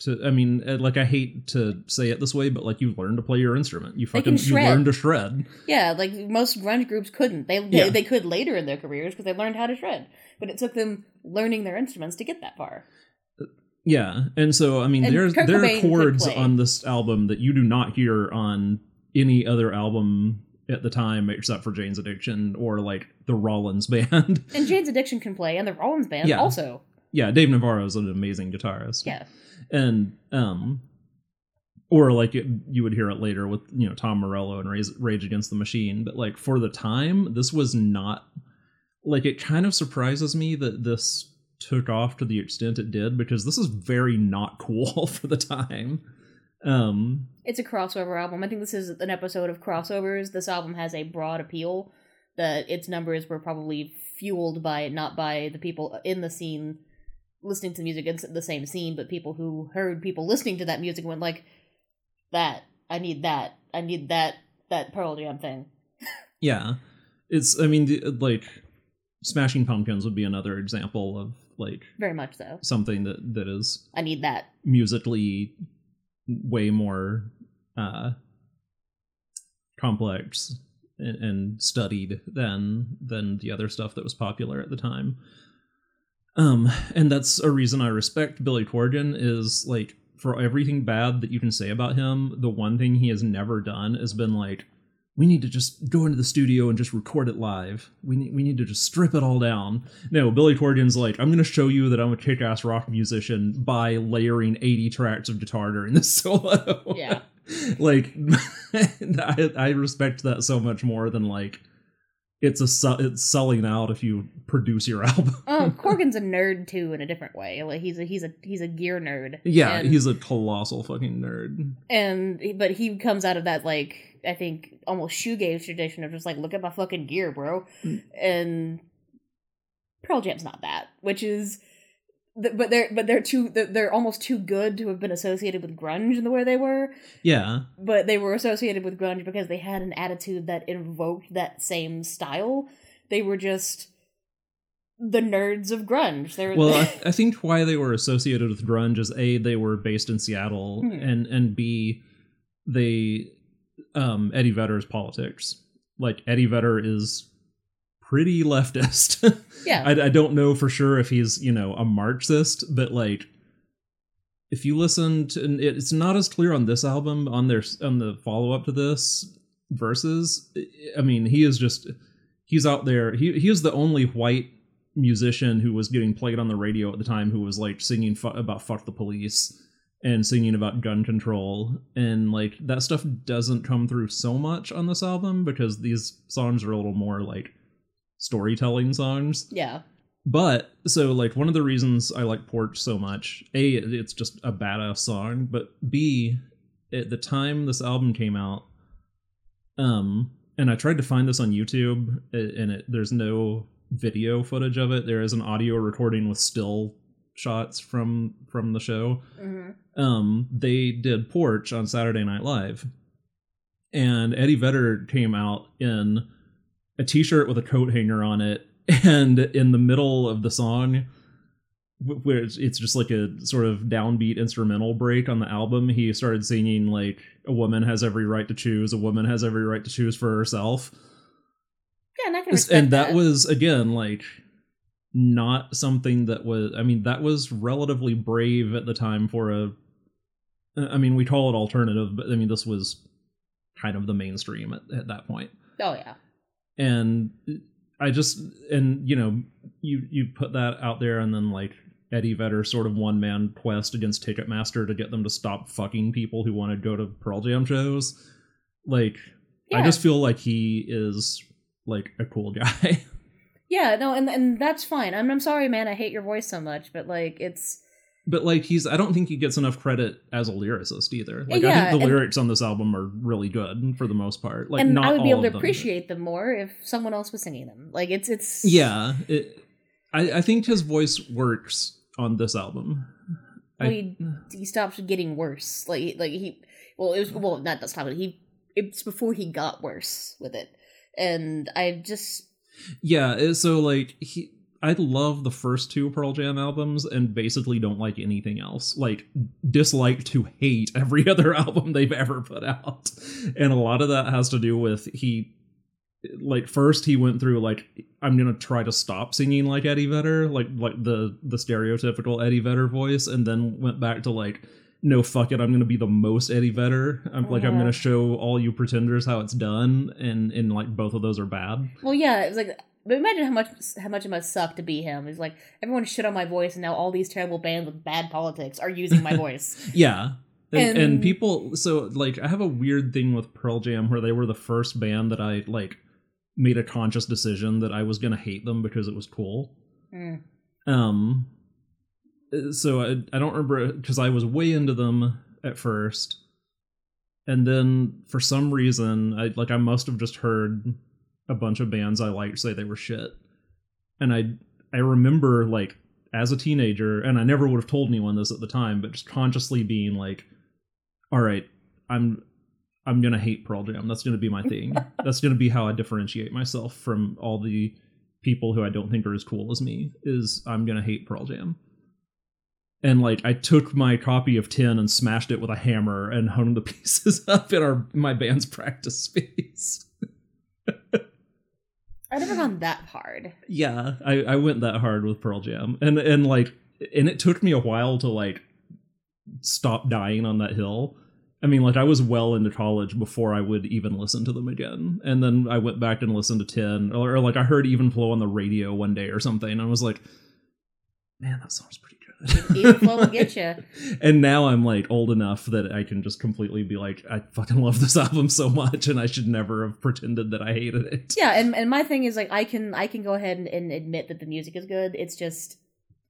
to. I mean, uh, like I hate to say it this way, but like you learn to play your instrument. You fucking you learn to shred. Yeah, like most grunge groups couldn't. They they, Yeah. they could later in their careers because they learned how to shred, but it took them learning their instruments to get that far. Yeah, and so I mean, And there's there Cobain are chords on this album that you do not hear on any other album at the time except for Jane's Addiction or like the Rollins band. And Jane's Addiction can play, and the Rollins band Yeah. also. yeah, Dave Navarro is an amazing guitarist. Yeah, and um or like it, you would hear it later with you know Tom Morello and Rage, Rage Against the Machine, but like for the time, this was not like it kind of surprises me that this took off to the extent it did because this is very not cool for the time. Um it's a crossover album. I think this is an episode of crossovers. This album has a broad appeal that its numbers were probably fueled by not by the people in the scene listening to music in the same scene, but people who heard people listening to that music went like, "That I need that. I need that that Pearl Jam thing." Yeah, it's. I mean, the, like Smashing Pumpkins would be another example of like Very much so. something that that is I need that. musically way more uh complex and, and studied than than the other stuff that was popular at the time um and that's a reason i respect billy corgan is like for everything bad that you can say about him the one thing he has never done has been like we need to just go into the studio and just record it live. We need, we need to just strip it all down. No, Billy Corgan's like, I'm going to show you that I'm a kick-ass rock musician by layering 80 tracks of guitar during the solo. Yeah. like, I, I respect that so much more than like, it's a su- it's selling out if you produce your album. Oh, Corgan's a nerd too in a different way. Like he's a he's a he's a gear nerd. yeah, and, he's a colossal fucking nerd. and but he comes out of that like I think almost shoegaze tradition of just like look at my fucking gear, bro. Mm. And Pearl Jam's not that, which is but they're but they're too they're, almost too good to have been associated with grunge in the way they were Yeah, but they were associated with grunge because they had an attitude that invoked that same style. They were just the nerds of grunge. They're well I, I think why they were associated with grunge is a they were based in seattle Hmm. and and b they um eddie vedder's politics like eddie vedder is pretty leftist. Yeah, I, I don't know for sure if he's you know a marxist but like if you listen to and it- it's not as clear on this album on their on the follow-up to this Versus. I mean he is just he's out there. He he is the only white musician who was getting played on the radio at the time who was like singing fu- about fuck the police and singing about gun control. And like that stuff doesn't come through so much on this album because these songs are a little more like storytelling songs yeah, but so like one of the reasons I like Porch so much, a it's just a badass song, but b at the time this album came out, um, and I tried to find this on YouTube, and it there's no video footage of it. There is an audio recording with still shots from from the show. hmm Um, they did Porch on Saturday Night Live, and Eddie Vedder came out in a t-shirt with a coat hanger on it and in the middle of the song where it's, just like a sort of downbeat instrumental break on the album he started singing like a woman has every right to choose a woman has every right to choose for herself. Yeah, and I can and that, was again like not something that was i mean that was relatively brave at the time for a i mean we call it alternative but i mean this was kind of the mainstream at, at that point. Oh yeah, and i just and you know you you put that out there and then like eddie vedder sort of one man quest against ticketmaster to get them to stop fucking people who want to go to pearl jam shows like i just feel like he is like a cool guy yeah. No, and and that's fine. I'm I'm sorry, man. I hate your voice so much, but like it's but like he's i don't think he gets enough credit as a lyricist either like i think the lyrics on this album are really good for the most part like and not I would be able to of them, appreciate them more if someone else was singing them. Like it's it's yeah it, I, I think his voice works on this album Well, I- he, he stopped getting worse. Like like he well it was well not that stop it. He it's before he got worse with it, and I just yeah so like he i love the first two pearl jam albums and basically don't like anything else. Like dislike to hate every other album they've ever put out. And a lot of that has to do with he like first he went through like i'm gonna try to stop singing like eddie vedder like like the the stereotypical eddie vedder voice and then went back to like no fuck it i'm gonna be the most eddie vedder. I'm like i'm gonna uh-huh. show all you pretenders how it's done and and like both of those are bad. Well yeah it was like but imagine how much how much it must suck to be him. He's like everyone shit on my voice, and now all these terrible bands with bad politics are using my voice. Yeah. And, and, And- people so like I have a weird thing with Pearl Jam where they were the first band that I like made a conscious decision that I was going to hate them because it was cool. Mm. Um so I I don't remember cuz I was way into them at first. And then for some reason I like I must have just heard a bunch of bands I liked say they were shit. And I I remember like as a teenager, and I never would have told anyone this at the time, but just consciously being like, all right, I'm I'm gonna hate Pearl Jam. That's gonna be my thing. That's gonna be how I differentiate myself from all the people who I don't think are as cool as me. Is I'm gonna hate Pearl Jam. And like I took my copy of Ten and smashed it with a hammer and hung the pieces up in our my band's practice space. I've never gone that hard. yeah, I, I went that hard with Pearl Jam, and and like, and it took me a while to like stop dying on that hill. I mean, like I was well into college before I would even listen to them again, and then I went back and listened to Ten, or, or like I heard Even Flow on the radio one day or something, and I was like, man, that song's pretty Flow will get you. and now I'm like old enough that I can just completely be like, I fucking love this album so much, and I should never have pretended that I hated it. Yeah, and, and my thing is like I can I can go ahead and, and admit that the music is good. It's just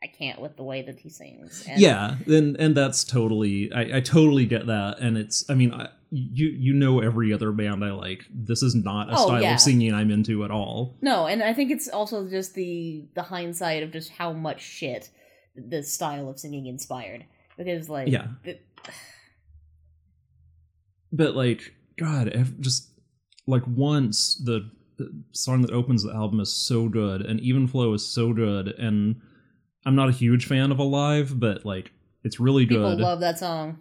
I can't with the way that he sings. And yeah and and that's totally I, I totally get that and it's i mean I, you you know every other band i like this is not a Oh, style yeah. of singing i'm into at all No, and I think it's also just the the hindsight of just how much shit this style of singing inspired. Because like Yeah. it- but like god ev- just like once the, the song that opens the album is so good and even flow is so good and i'm not a huge fan of alive but like it's really good. people good love that song.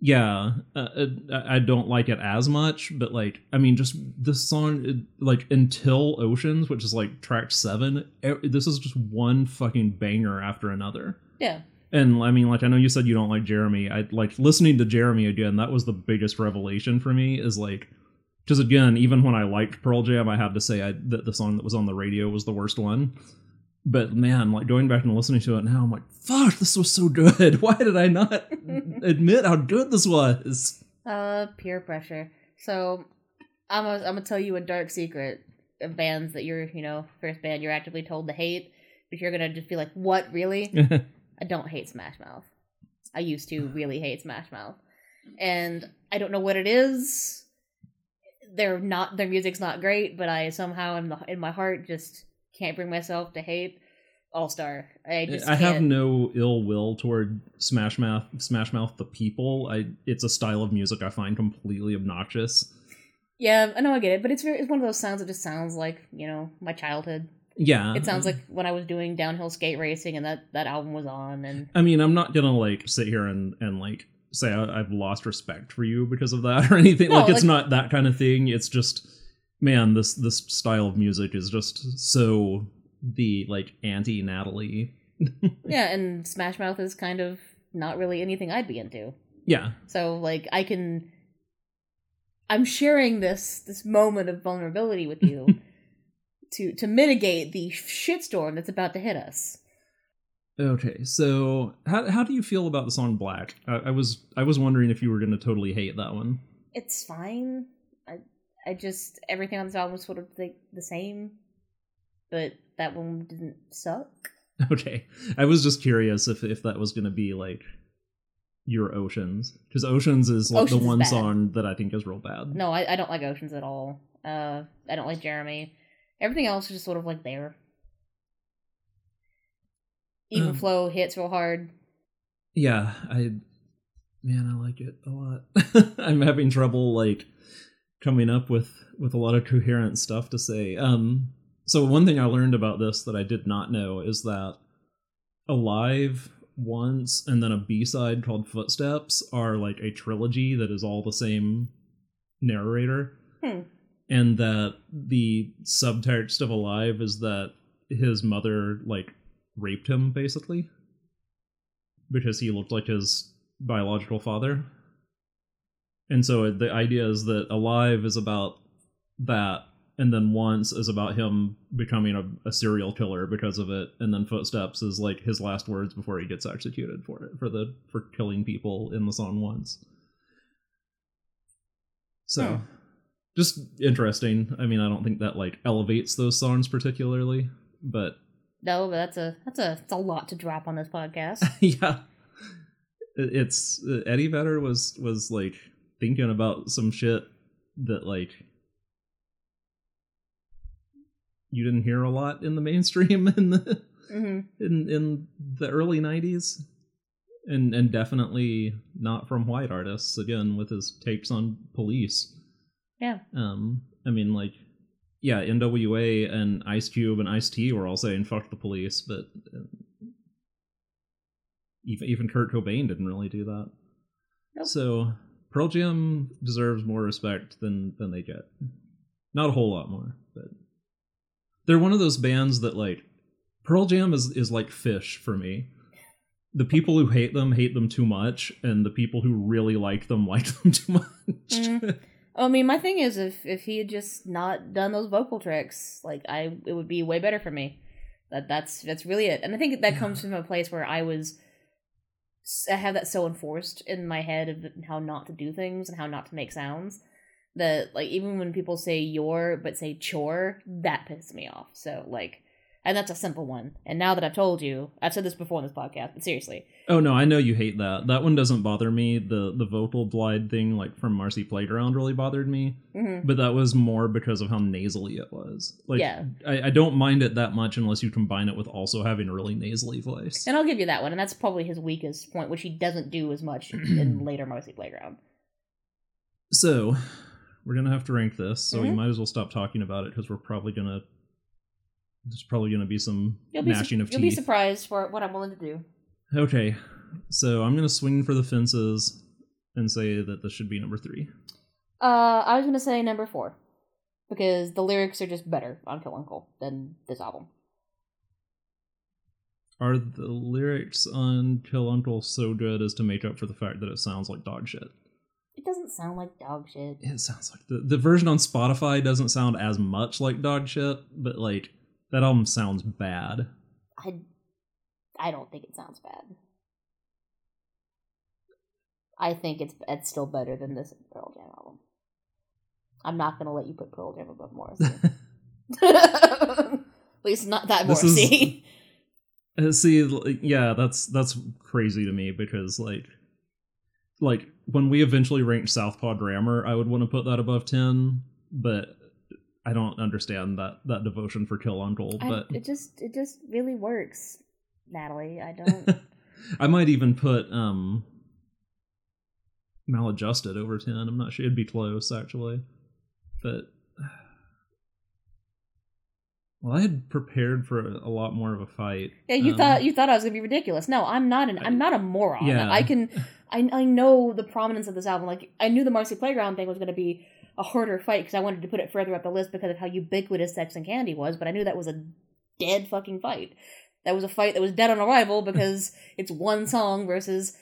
Yeah uh, uh, i don't like it as much but like i mean just this song like until oceans which is like track seven this is just one fucking banger after another. Yeah. and i mean like i know you said you don't like jeremy. I like listening to jeremy again that was the biggest revelation for me is like because again even when i liked pearl jam i had to say I, that the song that was on the radio was the worst one. But man like going back and listening to it now i'm like fuck this was so good. Why did i not admit how good this was Uh peer pressure. So I'm gonna I'm gonna tell you a dark secret of bands that you're, you know, first band you're actively told to hate, but you're gonna just be like, What, really? I don't hate Smash Mouth. I used to really hate Smash Mouth. And I don't know what it is. They're not their music's not great, but I somehow in the in my heart just can't bring myself to hate All Star. I just I have can't. no ill will toward Smash Mouth. Smash Mouth, the people. I it's a style of music I find completely obnoxious. Yeah, I know I get it, but it's very, it's one of those sounds that just sounds like, you know, my childhood. Yeah, It sounds like when I was doing downhill skate racing and that that album was on and I mean, I'm not gonna like sit here and and like say I, I've lost respect for you because of that or anything. No, like it's not that kind of thing. It's just, man, this this style of music is just so the like anti Natalie. yeah, and Smash Mouth is kind of not really anything I'd be into. Yeah, So like I can I'm sharing this this moment of vulnerability with you to to mitigate the shitstorm that's about to hit us. Okay, so how how do you feel about the song Black? I, I was I was wondering if you were gonna totally hate that one. It's fine. I I just everything on this album was sort of like the same, but that one didn't suck. Okay, I was just curious if if that was gonna be like your Oceans because Oceans is like Oceans the one song that I think is real bad. No, I, I don't like Oceans at all. Uh, I don't like Jeremy. Everything else is just sort of like there. Even Um, flow hits real hard. Yeah, I man, I like it a lot. I'm having trouble like coming up with with a lot of coherent stuff to say. Um so one thing I learned about this that I did not know is that Alive once and then a B-side called Footsteps are like a trilogy that is all the same narrator. Hmm. And that the subtext of Alive is that his mother like raped him basically because he looked like his biological father. And so the idea is that Alive is about that, and then Once is about him becoming a, a serial killer because of it, and then Footsteps is like his last words before he gets executed for it for the for killing people in the song Once. So, Hmm. just interesting. I mean, I don't think that like elevates those songs particularly, but No, but that's a that's a that's a lot to drop on this podcast. yeah It- it's uh, eddie vedder was was like thinking about some shit that like you didn't hear a lot in the mainstream in the hmm in in the early 90s and and definitely not from white artists again with his tapes on police Yeah. Um, I mean, like, yeah, NWA and Ice Cube and Ice T were all saying "fuck the police," but uh, even even Kurt Cobain didn't really do that. Nope. So Pearl Jam deserves more respect than than they get. Not a whole lot more, but they're one of those bands that like Pearl Jam is is like Phish for me. The people who hate them hate them too much, and the people who really like them like them too much. Mm. I mean, my thing is, if if he had just not done those vocal tricks, like I, it would be way better for me. That that's that's really it, and I think that comes from a place where I was, I have that so enforced in my head of how not to do things and how not to make sounds. That like even when people say your but say chore, that pisses me off. So like, and that's a simple one. And now that I've told you, I've said this before in this podcast, but seriously, Oh no, I know you hate that. That one doesn't bother me. The the vocal glide thing, like from Marcy Playground, really bothered me. hmm But that was more because of how nasally it was. Like, Yeah. I, I don't mind it that much unless you combine it with also having a really nasally voice. and I'll give you that one, and that's probably his weakest point, which he doesn't do as much in later Marcy Playground. So, we're gonna have to rank this. So we Mhm. might as well stop talking about it because we're probably gonna. There's probably gonna be some You'll be, su- of you'll be surprised for what I'm willing to do. okay, so I'm gonna swing for the fences and say that this should be number three. Uh, I was gonna say number four because the lyrics are just better on Kill Uncle than this album. Are the lyrics on Kill Uncle so good as to make up for the fact that it sounds like dog shit? It doesn't sound like dog shit. It sounds like the, the version on Spotify doesn't sound as much like dog shit, but like that album sounds bad. I, I don't think it sounds bad. I think it's it's still better than this Pearl Jam album. I'm not gonna let you put Pearl Jam above Morrissey. At least not that This is- Morrissey. Uh, See, yeah, that's that's crazy to me because like, like when we eventually ranked Southpaw Grammar, I would want to put that above ten, but I don't understand that that devotion for Kill Uncle. I- But it just it just really works, Natalie. I don't. I might even put um maladjusted over 10. I'm not sure it'd be close actually. But well, I had prepared for a, a lot more of a fight. Yeah, you Um, thought you thought I was gonna be ridiculous. No, I'm not an I- I'm not a moron. Yeah. I can I I know the prominence of this album. Like I knew the Marcy Playground thing was gonna be a harder fight because I wanted to put it further up the list because of how ubiquitous Sex and Candy was, but I knew that was a dead fucking fight. That was a fight that was dead on arrival because it's one song versus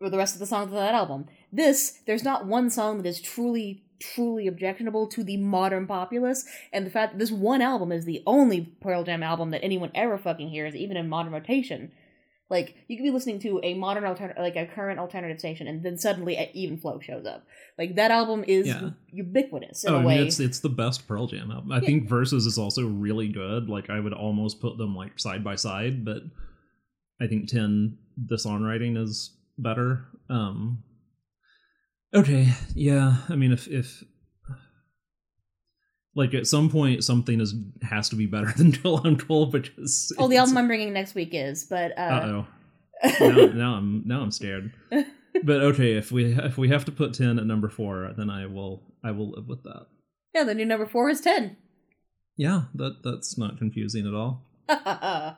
the rest of the songs of that album. This, there's not one song that is truly, truly objectionable to the modern populace, and the fact that this one album is the only Pearl Jam album that anyone ever fucking hears, even in modern rotation. Like, you could be listening to a modern alternative, like a current alternative station, and then suddenly a Even Flow shows up. Like, that album is Yeah. ubiquitous in Oh, a I way. mean, it's it's the best Pearl Jam album. I Yeah. think Versus is also really good. Like I would almost put them like side by side, but I think 10 the songwriting is better. Um Okay, yeah. I mean if if like at some point something is has to be better than Kill Uncle because oh, the album I'm bringing next week is, but, Uh oh. now, now I'm now I'm scared. But okay, if we if we have to put ten at number four, then I will I will live with that. yeah, the new number four is 10. Yeah, that that's not confusing at all.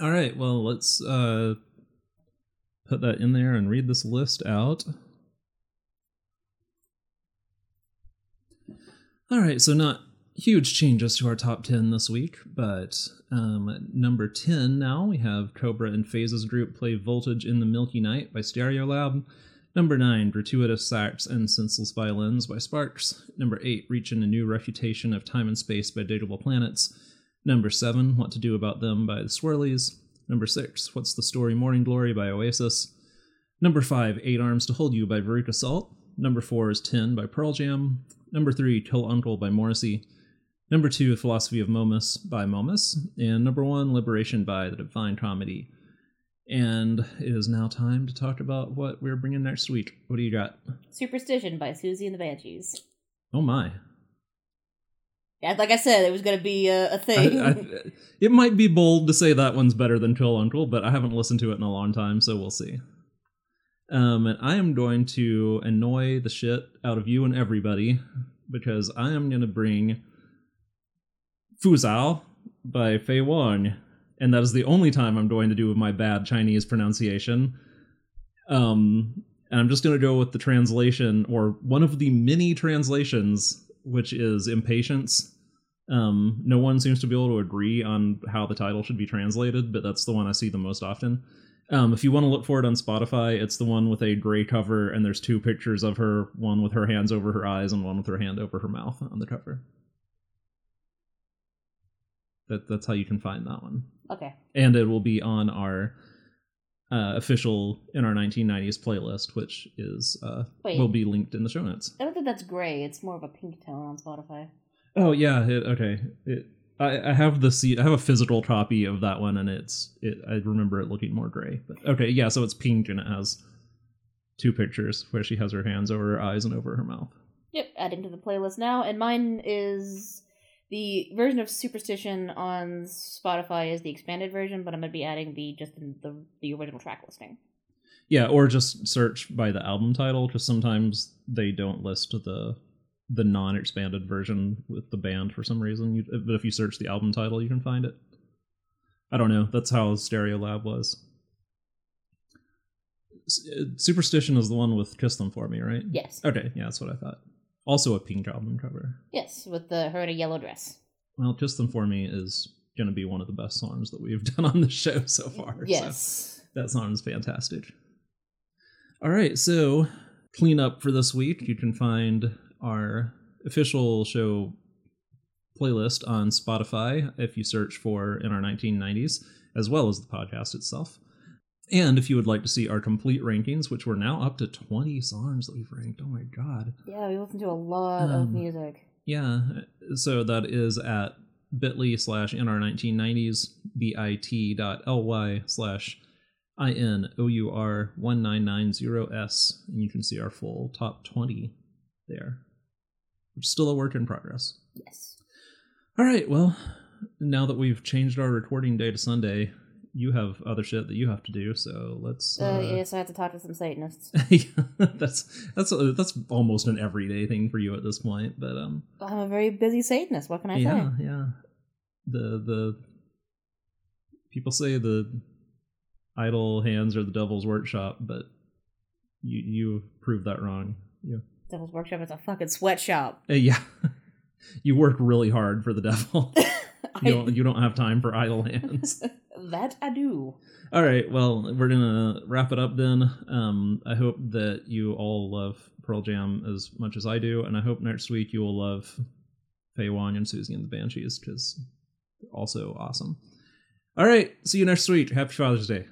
All right, well let's uh put that in there and read this list out. All right, so not huge changes to our top 10 this week, but um, number 10 now we have Cobra and Phases Group play Voltage in the Milky Night by Stereolab. Number 9, Gratuitous Sax and Senseless Violins by Sparks. Number 8, Reaching a New Refutation of Time and Space by Digable Planets. Number 7, What to Do About Them by the Swirlies. Number 6, What's the Story Morning Glory by Oasis. Number 5, Eight Arms to Hold You by Veruca Salt. Number 4 is 10 by Pearl Jam. Number 3, Kill Uncle by Morrissey. Number 2, Philosophy of Momus by Momus. And number 1, Liberation by The Divine Comedy. And it is now time to talk about what we're bringing next week. What do you got? Superstition by Siouxsie and the Banshees. Oh my. Yeah, like I said, it was going to be a thing. I, it might be bold to say that one's better than Kill Uncle, but I haven't listened to it in a long time, so we'll see. Um, and I am going to annoy the shit out of you and everybody because I am going to bring Fuzao by Faye Wong, and that is the only time I'm going to do with my bad Chinese pronunciation. Um, and I'm just going to go with the translation or one of the many translations, which is Impatience. Um, no one seems to be able to agree on how the title should be translated, but that's the one I see the most often. Um, if you want to look for it on Spotify, it's the one with a gray cover, and there's two pictures of her, one with her hands over her eyes and one with her hand over her mouth on the cover. That that's how you can find that one, Okay. and it will be on our uh, official in our 1990s playlist, which is uh, Wait. will be linked in the show notes. I don't think that's gray. It's more of a pink tone on Spotify. Oh yeah, it, okay. It, I, I have the C- I have a physical copy of that one, and it's it. I remember it looking more gray. But okay, yeah. So it's pink, and it has two pictures where she has her hands over her eyes and over her mouth. Yep, adding to the playlist now. And mine is the version of Superstition on Spotify is the expanded version, but I'm gonna be adding the just the the, the original track listing. Yeah, or just search by the album title, because sometimes they don't list the the non-expanded version with the band for some reason. You, but if you search the album title, you can find it. I don't know. That's how Stereolab was. S- uh, Superstition is the one with "Kiss Them for Me," right? Yes. Okay, yeah, that's what I thought. Also a pink album cover. Yes, with the her in a yellow dress. Well, "Kiss Them for Me" is going to be one of the best songs that we've done on the show so far. so Yes. that song is fantastic. All right, so clean up for this week. You can find our official show playlist on Spotify if you search for in our 1990s, as well as the podcast itself. And if you would like to see our complete rankings, which we're now up to 20 songs that we've ranked. Oh my god. Yeah, we listen to a lot of Um, music. Yeah, so that is at bit.ly slash in our 1990s, bit.ly slash INOUR1990S, and you can see our full top 20 there, still a work in progress. Yes. All right, well, now that we've changed our recording day to Sunday, you have other shit that you have to do, so let's. Uh, Uh, yes, I have to talk to some Satanists. yeah, that's that's that's almost an everyday thing for you at this point, but um, I'm a very busy Satanist. What can I yeah, say? yeah. The the people say the idle hands are the devil's workshop, but you you proved that wrong. You, Devil's Workshop is a fucking sweatshop. uh, yeah, you work really hard for the devil. you don't you don't have time for idle hands. that I do. All right, well, we're gonna wrap it up then. Um, I hope that you all love Pearl Jam as much as I do, and I hope next week you will love Faye Wong and Siouxsie and the Banshees because they're also awesome. All right, see you next week. Happy Father's Day.